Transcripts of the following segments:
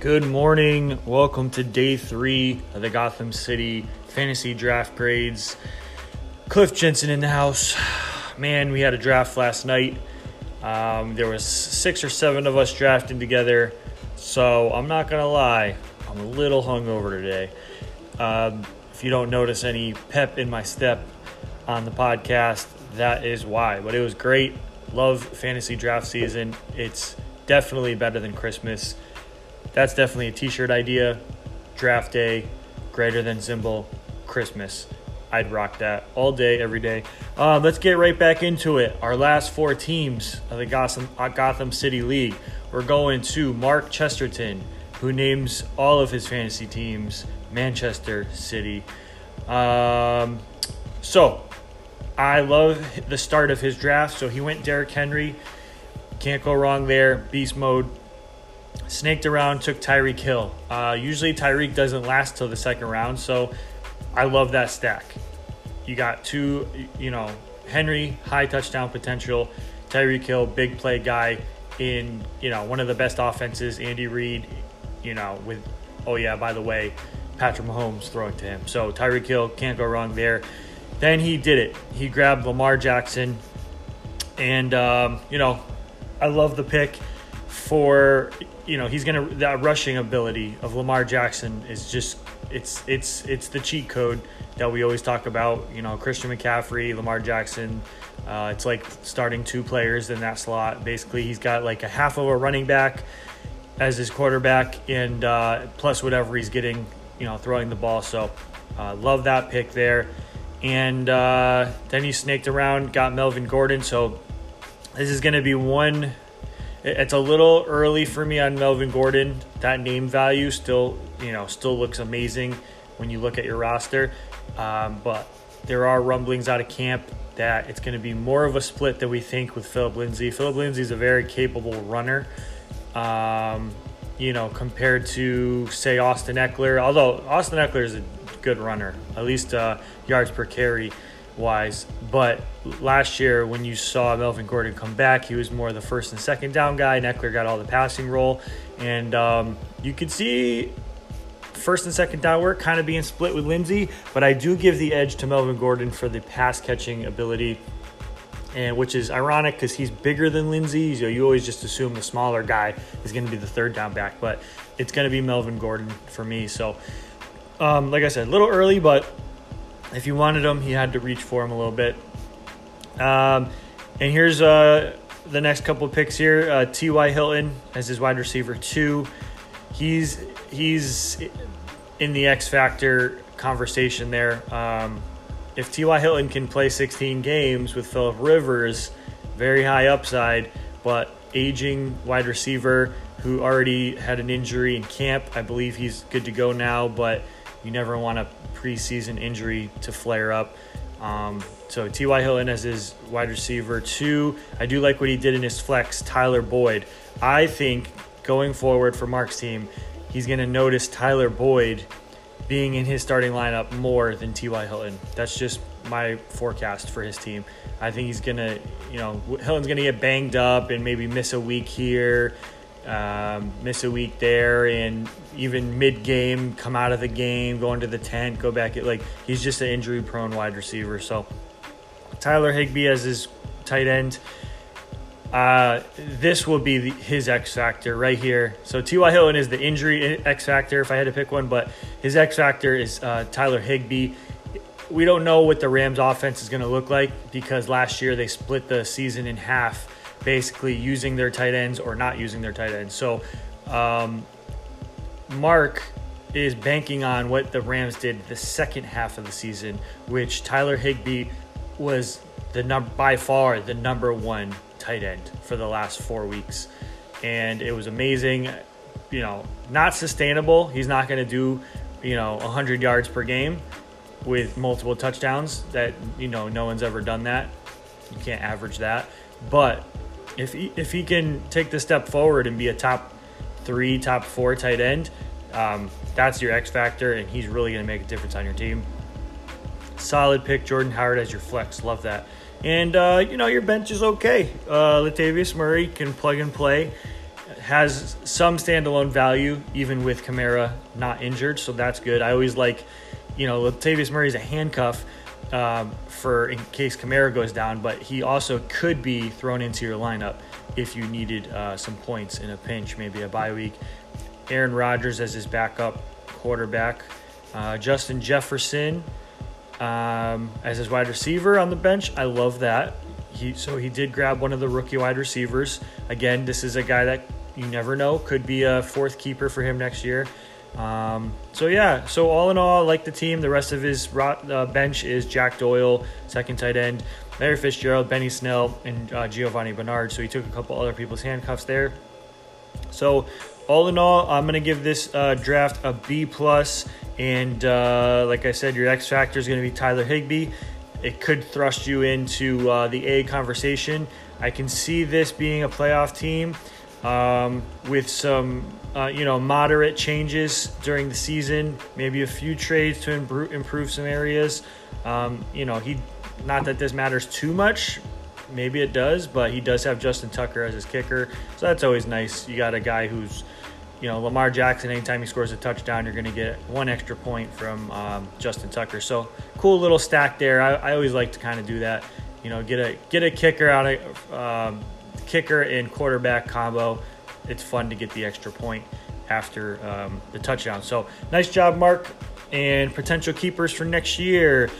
Good morning. Welcome to day three of the Gotham City Fantasy Draft Grades. Cliff Jensen in the house. Man, we had a draft last night. Um, there was six or seven of us drafting together, so I'm not gonna lie, I'm a little hungover today. Um, if you don't notice any pep in my step on the podcast, that is why. But it was great. Love fantasy draft season. It's definitely better than Christmas. That's definitely a t-shirt idea. Draft day, greater than symbol, Christmas. I'd rock that all day, every day. Uh, let's get right back into it. Our last four teams of the Gotham, uh, Gotham City League. We're going to Mark Chesterton, who names all of his fantasy teams Manchester City. Um, so, I love the start of his draft. So he went Derrick Henry. Can't go wrong there. Beast mode. Snaked around, took Tyreek Hill. Uh, usually Tyreek doesn't last till the second round, so I love that stack. You got two, you know, Henry, high touchdown potential, Tyreek Hill, big play guy in, you know, one of the best offenses, Andy Reid, you know, with, oh yeah, by the way, Patrick Mahomes throwing to him. So Tyreek Hill, can't go wrong there. Then he did it. He grabbed Lamar Jackson, and, um, you know, I love the pick for you know he's gonna that rushing ability of Lamar Jackson is just it's it's it's the cheat code that we always talk about. You know Christian McCaffrey, Lamar Jackson. Uh, it's like starting two players in that slot. Basically, he's got like a half of a running back as his quarterback, and uh, plus whatever he's getting, you know, throwing the ball. So, uh, love that pick there. And uh, then he snaked around, got Melvin Gordon. So this is going to be one it's a little early for me on Melvin Gordon. That name value still, you know, still looks amazing when you look at your roster. Um, but there are rumblings out of camp that it's going to be more of a split than we think with Philip Lindsay. Philip Lindsay is a very capable runner. Um, you know, compared to say Austin Ekeler, although Austin Ekeler is a good runner, at least uh, yards per carry wise. But last year, when you saw Melvin Gordon come back, he was more the first and second down guy. Ekeler got all the passing role, and um, you could see first and second down work kind of being split with Lindsay. But I do give the edge to Melvin Gordon for the pass catching ability. And which is ironic because he's bigger than Lindsay. So you always just assume the smaller guy is going to be the third down back, but it's going to be Melvin Gordon for me. So, um, like I said, a little early, but if you wanted him, he had to reach for him a little bit. Um, and here's uh, the next couple picks here. Uh, T.Y. Hilton as his wide receiver two. He's he's in the X factor conversation there. Um, if T.Y. Hilton can play 16 games with Philip Rivers, very high upside, but aging wide receiver who already had an injury in camp. I believe he's good to go now, but you never want a preseason injury to flare up. Um, so T.Y. Hilton as his wide receiver two. I do like what he did in his flex, Tyler Boyd. I think going forward for Mark's team, he's going to notice Tyler Boyd being in his starting lineup more than T.Y. Hilton. That's just my forecast for his team. I think he's going to, you know, Hilton's going to get banged up and maybe miss a week here um, miss a week there, and even mid game, come out of the game, go into the tent, go back. At, like he's just an injury prone wide receiver. So Tyler Higbee as his tight end. Uh, this will be the, his X factor right here. So T.Y. Hilton is the injury X factor if I had to pick one, but his X factor is uh, Tyler Higbee. We don't know what the Rams offense is going to look like because last year they split the season in half basically using their tight ends or not using their tight ends. So, um, Mark is banking on what the Rams did the second half of the season, which Tyler Higbee was the num- by far the number one tight end for the last four weeks, and it was amazing. You know, not sustainable. He's not going to do, you know, 100 yards per game with multiple touchdowns. That you know, no one's ever done that. You can't average that, but if he, if he can take the step forward and be a top three, top four tight end, um, that's your X factor, and he's really going to make a difference on your team. Solid pick, Jordan Howard as your flex. Love that. And, uh, you know, your bench is okay. Uh, Latavius Murray can plug and play. has some standalone value even with Kamara not injured, so that's good. I always like, you know, Latavius Murray's a handcuff um, for in case Kamara goes down, but he also could be thrown into your lineup if you needed uh, some points in a pinch, maybe a bye week. Aaron Rodgers as his backup quarterback, uh, Justin Jefferson um, as his wide receiver on the bench. I love that. He so he did grab one of the rookie wide receivers. Again, this is a guy that you never know could be a fourth keeper for him next year. Um, so yeah, so all in all, like the team. The rest of his uh, bench is Jack Doyle, second tight end, Larry Fitzgerald, Benny Snell, and uh, Giovani Bernard. So he took a couple other people's handcuffs there. So all in all, I'm gonna give this uh, draft a B plus. And uh, like I said, your X factor is gonna be Tyler Higbee. It could thrust you into uh, the A conversation. I can see this being a playoff team um, with some, uh, you know, moderate changes during the season. Maybe a few trades to improve, improve some areas. Um, you know, he, not that this matters too much. Maybe it does, but he does have Justin Tucker as his kicker, so that's always nice. You got a guy who's you know, Lamar Jackson, anytime he scores a touchdown, you're going to get one extra point from um, Justin Tucker. So cool little stack there. I, I always like to kind of do that. You know, get a get a kicker out of um, kicker and quarterback combo. It's fun to get the extra point after um, the touchdown. So nice job, Mark. And potential keepers for next year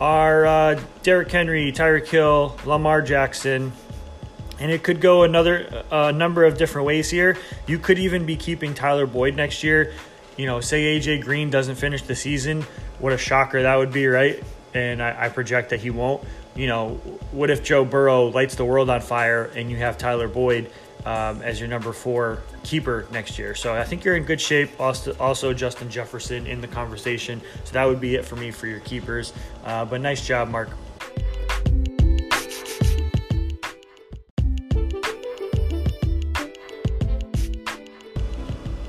are uh, Derrick Henry, Tyreek Hill, Lamar Jackson, and it could go another uh, number of different ways here. You could even be keeping Tyler Boyd next year. You know, say AJ Green doesn't finish the season. What a shocker that would be, right? And I, I project that he won't. You know, what if Joe Burrow lights the world on fire and you have Tyler Boyd um, as your number four keeper next year? So I think you're in good shape. Also, also Justin Jefferson in the conversation. So that would be it for me for your keepers. Uh, but nice job, Mark.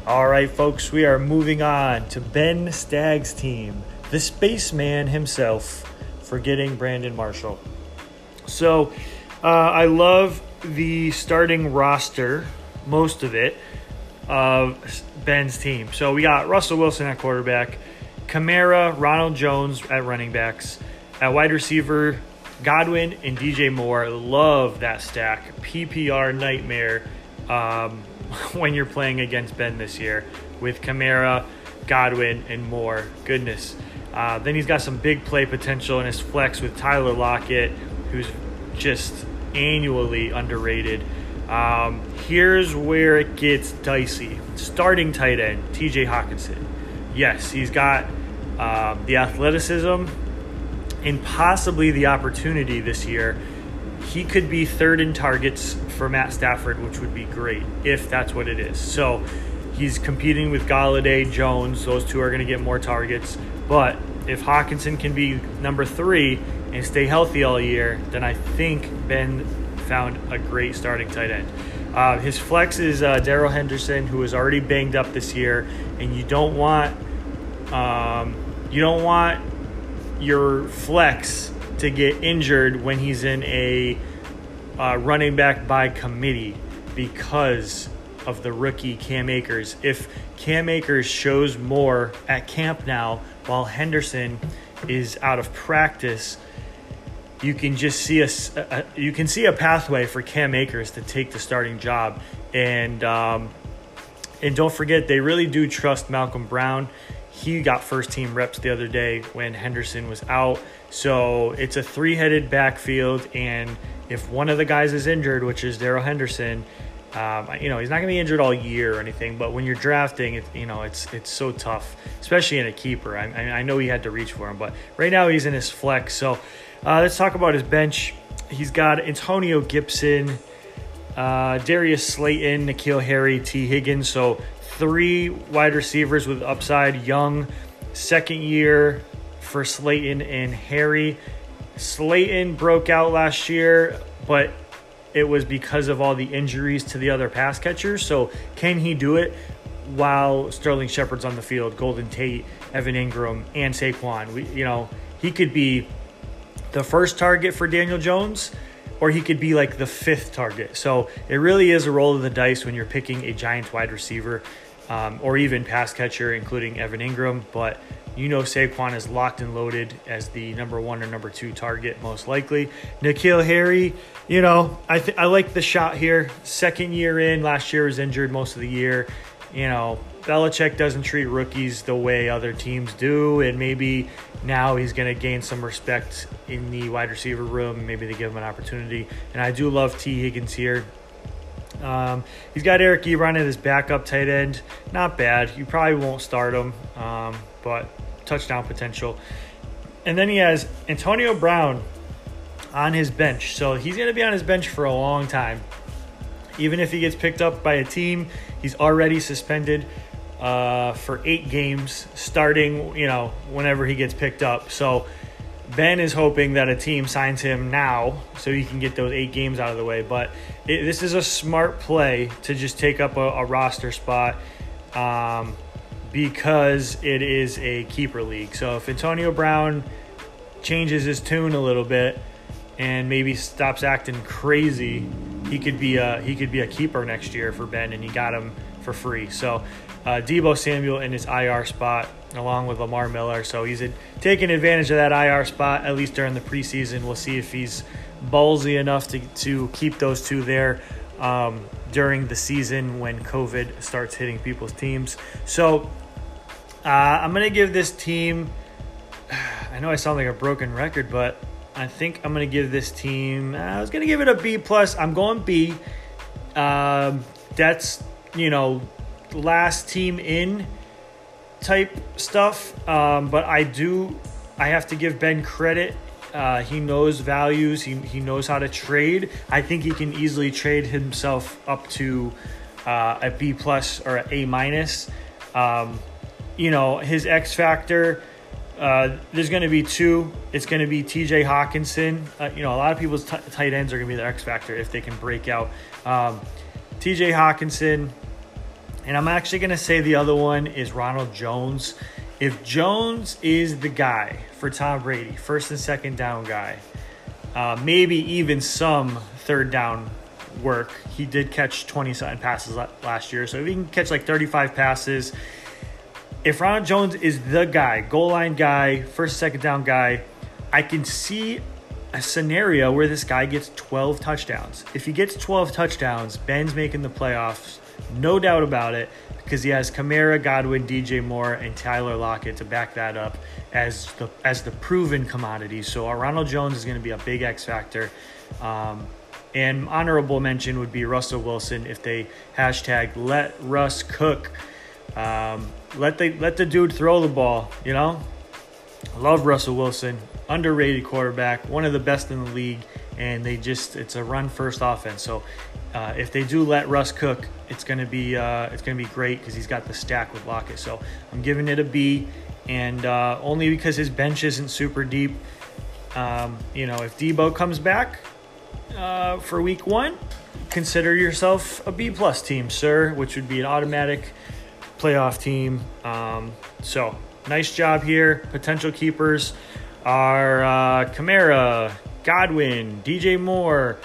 All right, folks, we are moving on to Ben Stagg's team, the spaceman himself, forgetting Brandon Marshall. So, uh, I love the starting roster, most of it, of Ben's team. So, we got Russell Wilson at quarterback, Kamara, Ronald Jones at running backs, at wide receiver, Godwin and DJ Moore. Love that stack. PPR nightmare. Um, when you're playing against Ben this year with Kamara, Godwin, and Moore. Goodness. Uh, then he's got some big play potential in his flex with Tyler Lockett, who's just annually underrated. Um, here's where it gets dicey. Starting tight end, TJ Hockenson. Yes, he's got uh, the athleticism and possibly the opportunity this year he could be third in targets for Matt Stafford, which would be great if that's what it is. So he's competing with Golladay, Jones. Those two are going to get more targets. But if Hockenson can be number three and stay healthy all year, then I think Ben found a great starting tight end. Uh, his flex is uh, Darrell Henderson, who is already banged up this year, and you don't want um, you don't want your flex to get injured when he's in a uh, running back by committee because of the rookie Cam Akers. If Cam Akers shows more at camp now while Henderson is out of practice, you can just see a, a you can see a pathway for Cam Akers to take the starting job, and um, and don't forget they really do trust Malcolm Brown. He got first team reps the other day when Henderson was out. So it's a three headed backfield. And if one of the guys is injured, which is Darrell Henderson, um, you know he's not going to be injured all year or anything. But when you're drafting, it, you know it's it's so tough, especially in a keeper. I, I know he had to reach for him, but right now he's in his flex. So uh, let's talk about his bench. He's got Antonio Gibson, uh, Darius Slayton, N'Keal Harry, Tee Higgins. So three wide receivers with upside, young, second year for Slayton and Harry. Slayton broke out last year, but it was because of all the injuries to the other pass catchers. So, can he do it while Sterling Shepard's on the field, Golden Tate, Evan Engram, and Saquon? We, you know, he could be the first target for Daniel Jones, or he could be like the fifth target. So it really is a roll of the dice when you're picking a giant wide receiver um, or even pass catcher, including Evan Engram. But you know Saquon is locked and loaded as the number one or number two target, most likely. N'Keal Harry, you know, I th- I like the shot here. Second year in, last year was injured most of the year. You know, Belichick doesn't treat rookies the way other teams do, and maybe now he's going to gain some respect in the wide receiver room. Maybe they give him an opportunity. And I do love Tee Higgins here. Um, he's got Eric Ebron at his backup tight end. Not bad. You probably won't start him, um, but touchdown potential. And then he has Antonio Brown on his bench. So he's going to be on his bench for a long time. Even if he gets picked up by a team, he's already suspended uh, for eight games, starting, you know, whenever he gets picked up. So Ben is hoping that a team signs him now so he can get those eight games out of the way. But it, this is a smart play to just take up a, a roster spot um, because it is a keeper league. So if Antonio Brown changes his tune a little bit and maybe stops acting crazy, he could be a he could be a keeper next year for Ben, and he got him for free. So uh, Deebo Samuel in his IR spot along with Lamar Miller. So he's taking advantage of that IR spot at least during the preseason. We'll see if he's ballsy enough to, to keep those two there um, during the season when COVID starts hitting people's teams. So uh, I'm going to give this team, I know I sound like a broken record, but I think I'm going to give this team, I was going to give it a B plus. I'm going B. Um, that's, you know, last team in type stuff. Um, but I do, I have to give Ben credit. Uh, he knows values. He, he knows how to trade. I think he can easily trade himself up to uh, a B plus or a A minus. Um, you know, his X factor. Uh, there's going to be two. It's going to be T.J. Hockenson. Uh, you know, a lot of people's t- tight ends are going to be their X factor if they can break out. Um, T.J. Hockenson, and I'm actually going to say the other one is Ronald Jones. If Jones is the guy for Tom Brady, first and second down guy, uh, maybe even some third down work. He did catch 27 passes last year, so if he can catch like 35 passes, if Ronald Jones is the guy, goal line guy, first second down guy, I can see a scenario where this guy gets 12 touchdowns. If he gets 12 touchdowns, Ben's making the playoffs no doubt about it, because he has Kamara, Godwin, DJ Moore, and Tyler Lockett to back that up as the as the proven commodity. So Ronald Jones is going to be a big X factor. Um, and honorable mention would be Russell Wilson if they hashtag let Russ cook. Um, let the let the dude throw the ball. You know, love Russell Wilson, underrated quarterback, one of the best in the league, and they just it's a run first offense. So uh, if they do let Russ cook, it's gonna be uh, it's gonna be great because he's got the stack with Lockett. So I'm giving it a B, and uh, only because his bench isn't super deep. Um, you know, if Deebo comes back uh, for Week One, consider yourself a B plus team, sir, which would be an automatic playoff team. Um, so nice job here. Potential keepers are uh, Kamara, Godwin, DJ Moore.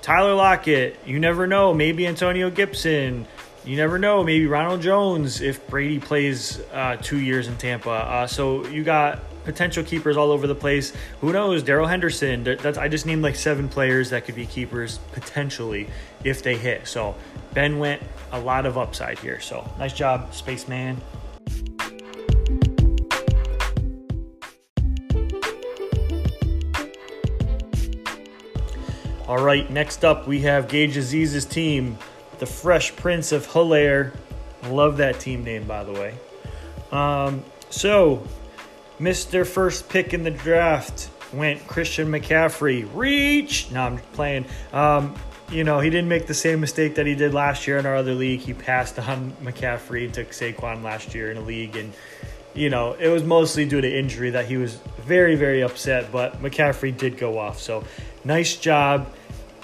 Tyler Lockett, you never know. Maybe Antonio Gibson. You never know. Maybe Ronald Jones if Brady plays uh, two years in Tampa. Uh, so you got potential keepers all over the place. Who knows? Darrell Henderson. That's I just named like seven players that could be keepers potentially if they hit. So Ben went a lot of upside here. So nice job, Spaceman. All right, next up we have Gage Aziz's team, the Fresh Prince of Hilaire. Love that team name, by the way. Um, so, Mr. First pick in the draft went Christian McCaffrey. Reach! No, I'm playing. Um, you know, he didn't make the same mistake that he did last year in our other league. He passed on McCaffrey and took Saquon last year in a league. And, you know, it was mostly due to injury that he was very, very upset. But McCaffrey did go off. So, nice job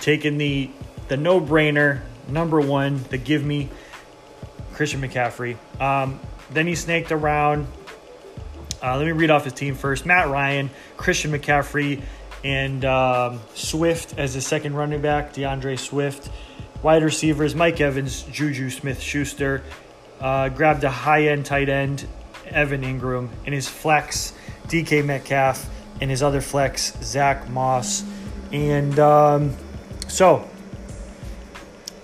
taking the the no brainer number one, the give me Christian McCaffrey. Um, then he snaked around. Uh, let me read off his team first. Matt Ryan, Christian McCaffrey, and um, Swift as the second running back, D'Andre Swift. Wide receivers, Mike Evans, Juju Smith Schuster. Uh, grabbed a high end tight end, Evan Engram, In his flex, DK Metcalf. In his other flex, Zach Moss. And um, so,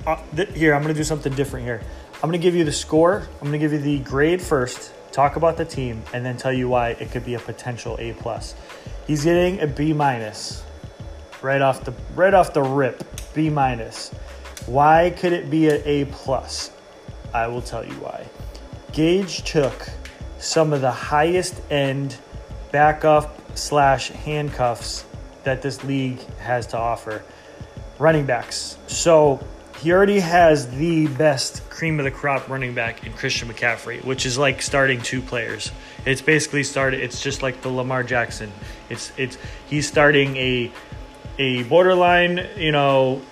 uh, th- here, I'm going to do something different here. I'm going to give you the score, I'm going to give you the grade first, talk about the team, and then tell you why it could be a potential A. plus. He's getting a B minus right off the right off the rip. B minus. Why could it be an A plus? I will tell you why. Gage took some of the highest end backup slash handcuffs that this league has to offer. Running backs. So he already has the best cream of the crop running back in Christian McCaffrey, which is like starting two players. It's basically started. It's just like the Lamar Jackson. It's it's he's starting a a borderline, you know,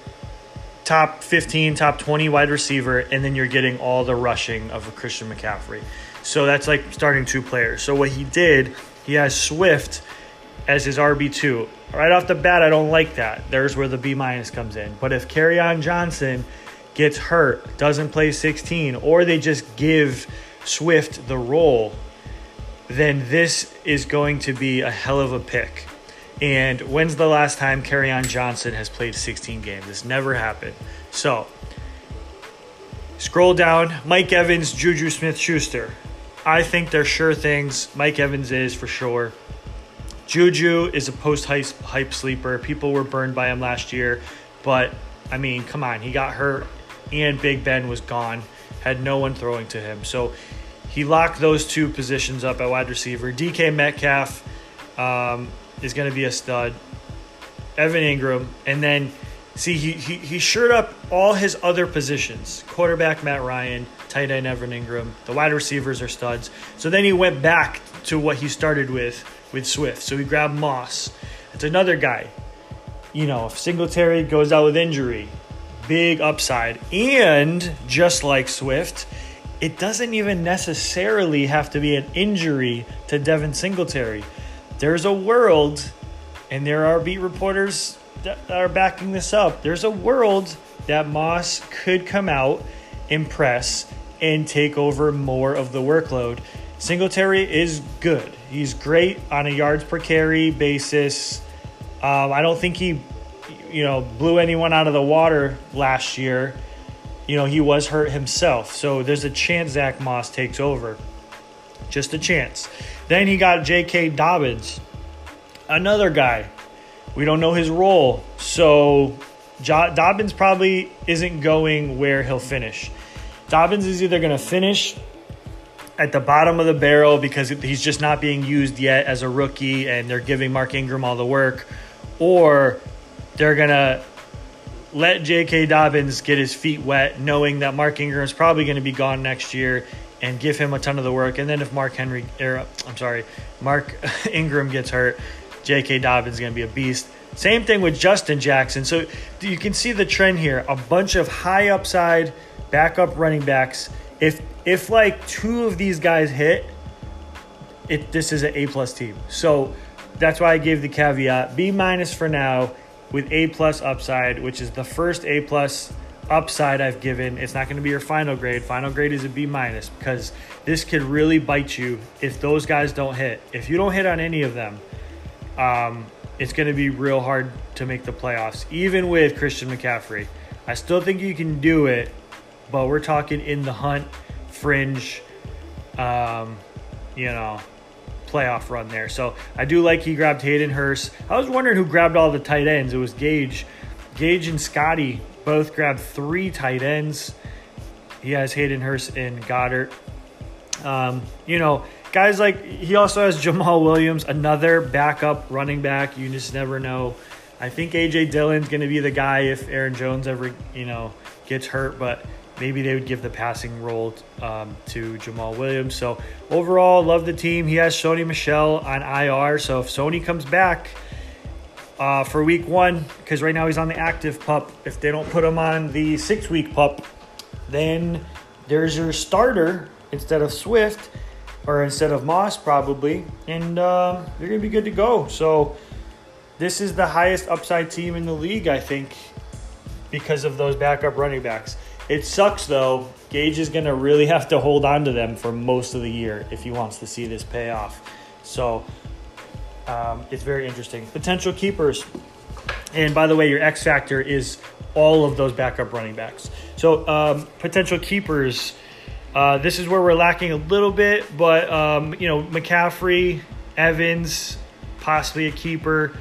top 15, top 20 wide receiver, and then you're getting all the rushing of a Christian McCaffrey. So that's like starting two players. So what he did, he has Swift as his RB2. Right off the bat, I don't like that. There's where the B minus comes in. But if on Johnson gets hurt, doesn't play 16, or they just give Swift the role, then this is going to be a hell of a pick. And when's the last time on Johnson has played 16 games? This never happened. So, scroll down. Mike Evans, Juju Smith Schuster. I think they're sure things. Mike Evans is for sure. Juju is a post hype sleeper. People were burned by him last year. But, I mean, come on. He got hurt, and Big Ben was gone. Had no one throwing to him. So, he locked those two positions up at wide receiver. DK Metcalf. Um, is going to be a stud. Evan Engram, and then see he, he he shored up all his other positions: quarterback Matt Ryan, tight end Evan Engram, The wide receivers are studs. So then he went back to what he started with with Swift. So he grabbed Moss. It's another guy. You know, if Singletary goes out with injury, big upside. And just like Swift, it doesn't even necessarily have to be an injury to Devin Singletary there's a world, and there are beat reporters are backing this up. There's a world that Moss could come out, impress, and take over more of the workload. Singletary is good. He's great on a yards per carry basis. Um, I don't think he, you know, blew anyone out of the water last year. You know, he was hurt himself. So there's a chance Zach Moss takes over. Just a chance. Then he got J.K. Dobbins, another guy. We don't know his role. So jo- Dobbins probably isn't going where he'll finish. Dobbins is either going to finish at the bottom of the barrel because he's just not being used yet as a rookie and they're giving Mark Ingram all the work, or they're going to let J.K. Dobbins get his feet wet, knowing that Mark Ingram is probably going to be gone next year and give him a ton of the work. And then if Mark Henry, er, I'm sorry, Mark Ingram gets hurt, J.K. Dobbins is going to be a beast. Same thing with Justin Jackson. So you can see the trend here: a bunch of high upside backup running backs. If if like two of these guys hit, it this is an A plus team. So that's why I gave the caveat B minus for now with A plus upside, which is the first A plus upside I've given. It's not going to be your final grade. Final grade is a B minus because this could really bite you if those guys don't hit. If you don't hit on any of them, um, it's going to be real hard to make the playoffs, even with Christian McCaffrey. I still think you can do it, but we're talking in the hunt, fringe, um, you know, playoff run there. So I do like he grabbed Hayden Hurst. I was wondering who grabbed all the tight ends. It was Gage. Gage and Scotty both grabbed three tight ends. He has Hayden Hurst and Goedert. Um, you know, guys like he also has Jamaal Williams, another backup running back. You just never know. I think AJ Dillon's going to be the guy if Aaron Jones ever, you know, gets hurt, but maybe they would give the passing role um, to Jamaal Williams. So overall, love the team. He has Sony Michel on IR. So if Sony comes back, uh, for week one because right now he's on the active pup. If they don't put him on the six week pup, then there's your starter instead of Swift or instead of Moss, probably, and you're going to be good to go. So, this is the highest upside team in the league, I think, because of those backup running backs. It sucks though. Gage is to really have to hold on to them for most of the year if he wants to see this pay off. So um, it's very interesting. Potential keepers. And by the way, your X factor is all of those backup running backs. So um, potential keepers. Uh, this is where we're lacking a little bit, but um, you know McCaffrey, Evans, possibly a keeper.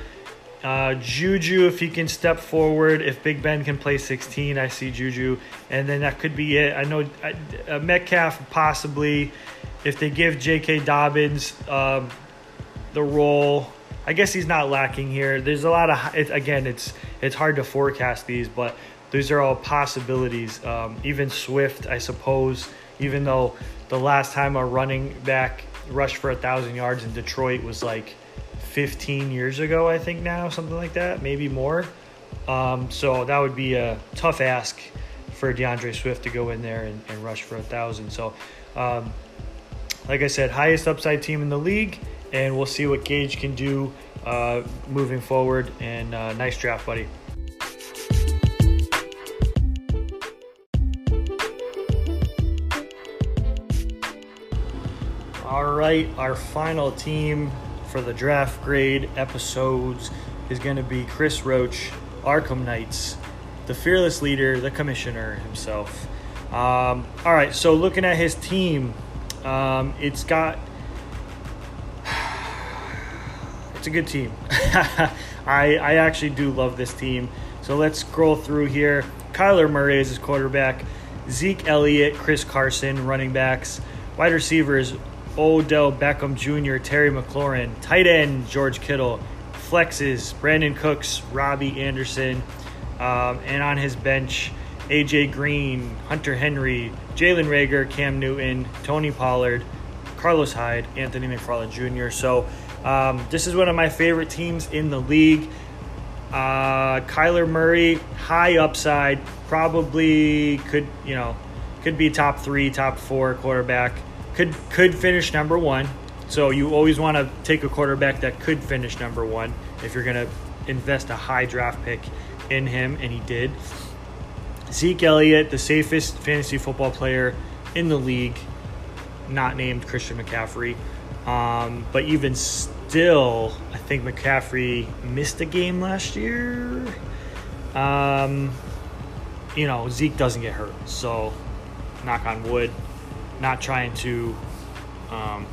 Uh, Juju, if he can step forward, if Big Ben can play 16, I see Juju, and then that could be it. I know uh, Metcalf possibly, if they give J.K. Dobbins um, the role. I guess he's not lacking here. There's a lot of it, again, it's it's hard to forecast these, but these are all possibilities. Um, even Swift, I suppose, even though the last time a running back rushed for a thousand yards in Detroit was like 15 years ago, I think now, something like that, maybe more. Um, so that would be a tough ask for D'Andre Swift to go in there and, and rush for a thousand. So, um, like I said, highest upside team in the league, and we'll see what Gage can do uh, moving forward. And uh, nice draft, buddy. Right, our final team for the draft grade episodes is going to be Chris Roach, Arkham Knights, the fearless leader, the commissioner himself. Um, all right, so looking at his team, um, it's got. It's a good team. I, I actually do love this team. So let's scroll through here. Kyler Murray is his quarterback. Zeke Elliott, Chris Carson, running backs. Wide receivers, Odell Beckham Jr., Terry McLaurin, tight end George Kittle, flexes Brandin Cooks, Robbie Anderson, um, and on his bench AJ Green, Hunter Henry, Jalen Reagor, Cam Newton, Tony Pollard, Carlos Hyde, Anthony McFarland Jr. So um, this is one of my favorite teams in the league. Uh, Kyler Murray, high upside, probably could you know could be top three, top four quarterback could could finish number one. So you always want to take a quarterback that could finish number one if you're going to invest a high draft pick in him, and he did. Zeke Elliott, the safest fantasy football player in the league, not named Christian McCaffrey. Um, but even still, I think McCaffrey missed a game last year. Um, you know, Zeke doesn't get hurt. So, knock on wood not trying to um,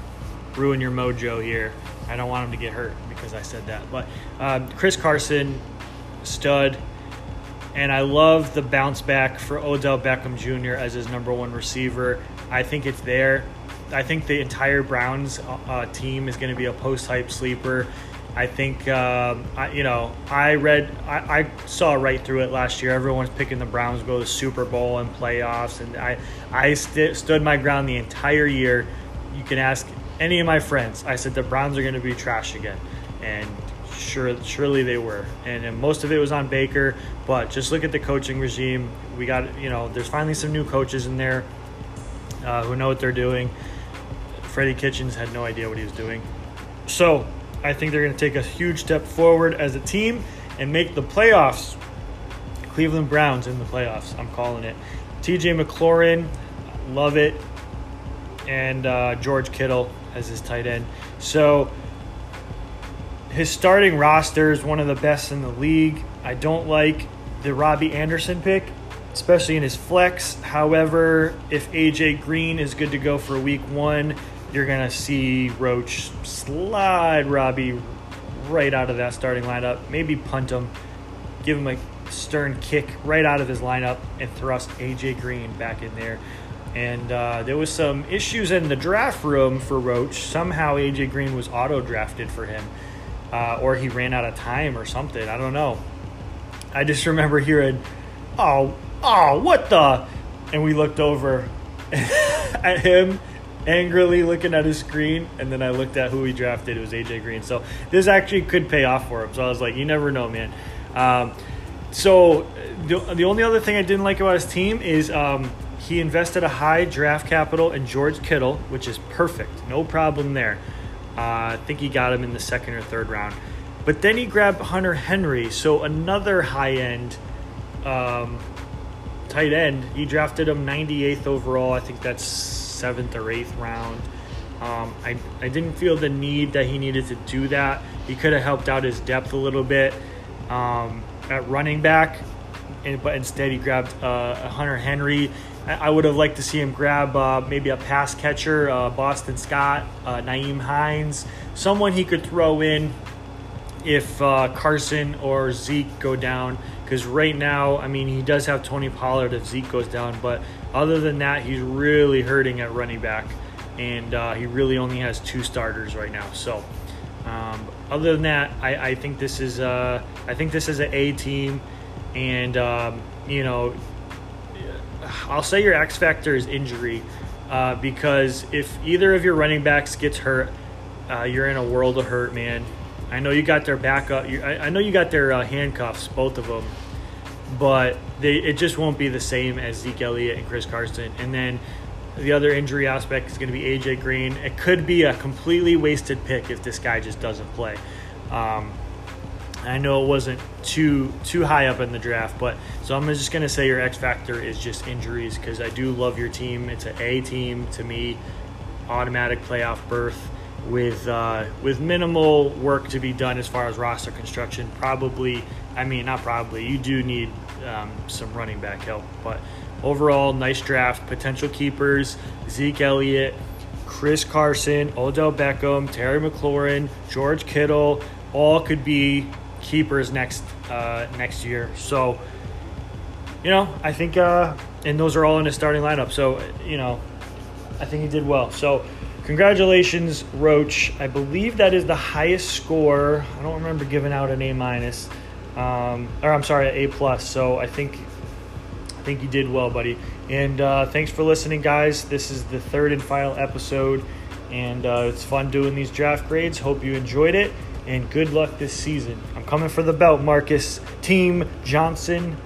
ruin your mojo here. I don't want him to get hurt because I said that. But um, Chris Carson, stud. And I love the bounce back for Odell Beckham Jr. as his number one receiver. I think it's there. I think the entire Browns uh, team is going to be a post hype sleeper. I think um, I, you know I read I, I, saw right through it last year. Everyone's picking the Browns go to Super Bowl and playoffs, and I I st- stood my ground the entire year. You can ask any of my friends. I said the Browns are going to be trash again, and sure surely they were. And, and most of it was on Baker, but just look at the coaching regime. We got you know there's finally some new coaches in there uh, who know what they're doing. Freddie Kitchens had no idea what he was doing, so I think they're going to take a huge step forward as a team and make the playoffs. Cleveland Browns in the playoffs. I'm calling it. TJ McLaurin, love it. And uh, George Kittle as his tight end. So his starting roster is one of the best in the league. I don't like the Robbie Anderson pick, especially in his flex. However, if AJ Green is good to go for week one, you're going to see Roach slide Robbie right out of that starting lineup, maybe punt him, give him a stern kick right out of his lineup, and thrust AJ Green back in there. And uh, there was some issues in the draft room for Roach. Somehow AJ Green was auto drafted for him, uh, or he ran out of time or something. I don't know. I just remember hearing, "Oh, oh, what the?" And we looked over at him angrily looking at his screen, and then I looked at who he drafted. It was AJ Green. So this actually could pay off for him. So I was like, you never know, man. Um, so the, the only other thing I didn't like about his team is um, he invested a high draft capital in George Kittle, which is perfect. No problem there. Uh, I think he got him in the second or third round. But then he grabbed Hunter Henry, so another high end um, tight end. He drafted him 98th overall. I think that's seventh or eighth round. Um, I, I didn't feel the need that he needed to do that. He could have helped out his depth a little bit um, at running back, and, but instead he grabbed uh, Hunter Henry. I, I would have liked to see him grab uh, maybe a pass catcher, uh, Boston Scott, uh, Nyheim Hines, someone he could throw in if uh, Carson or Zeke go down. Because right now, I mean, he does have Tony Pollard if Zeke goes down, but other than that, he's really hurting at running back, and uh, he really only has two starters right now. So, um, other than that, I, I think this is uh, I think this is an A team, and um, you know, I'll say your X factor is injury, uh, because if either of your running backs gets hurt, uh, you're in a world of hurt, man. I know you got their backup. I, know you got their uh, handcuffs, both of them, but they it just won't be the same as Zeke Elliott and Chris Carson. And then the other injury aspect is going to be AJ Green. It could be a completely wasted pick if this guy just doesn't play. Um, I know it wasn't too too high up in the draft, but so I'm just gonna say your X factor is just injuries because I do love your team. It's an A team to me, automatic playoff berth with uh, with minimal work to be done as far as roster construction. Probably, I mean, not probably. You do need um, some running back help, but overall, nice draft. Potential keepers: Zeke Elliott, Chris Carson, Odell Beckham, Terry McLaurin, George Kittle. All could be keepers next uh, next year. So, you know, I think, uh, and those are all in his starting lineup. So, you know, I think he did well. So Congratulations, Roach. I believe that is the highest score. I don't remember giving out an A minus, um, or I'm sorry, A plus. So I think I think you did well, buddy. And uh, thanks for listening, guys. This is the third and final episode, and uh, it's fun doing these draft grades. Hope you enjoyed it, and good luck this season. I'm coming for the belt, Marcus. Team Johnson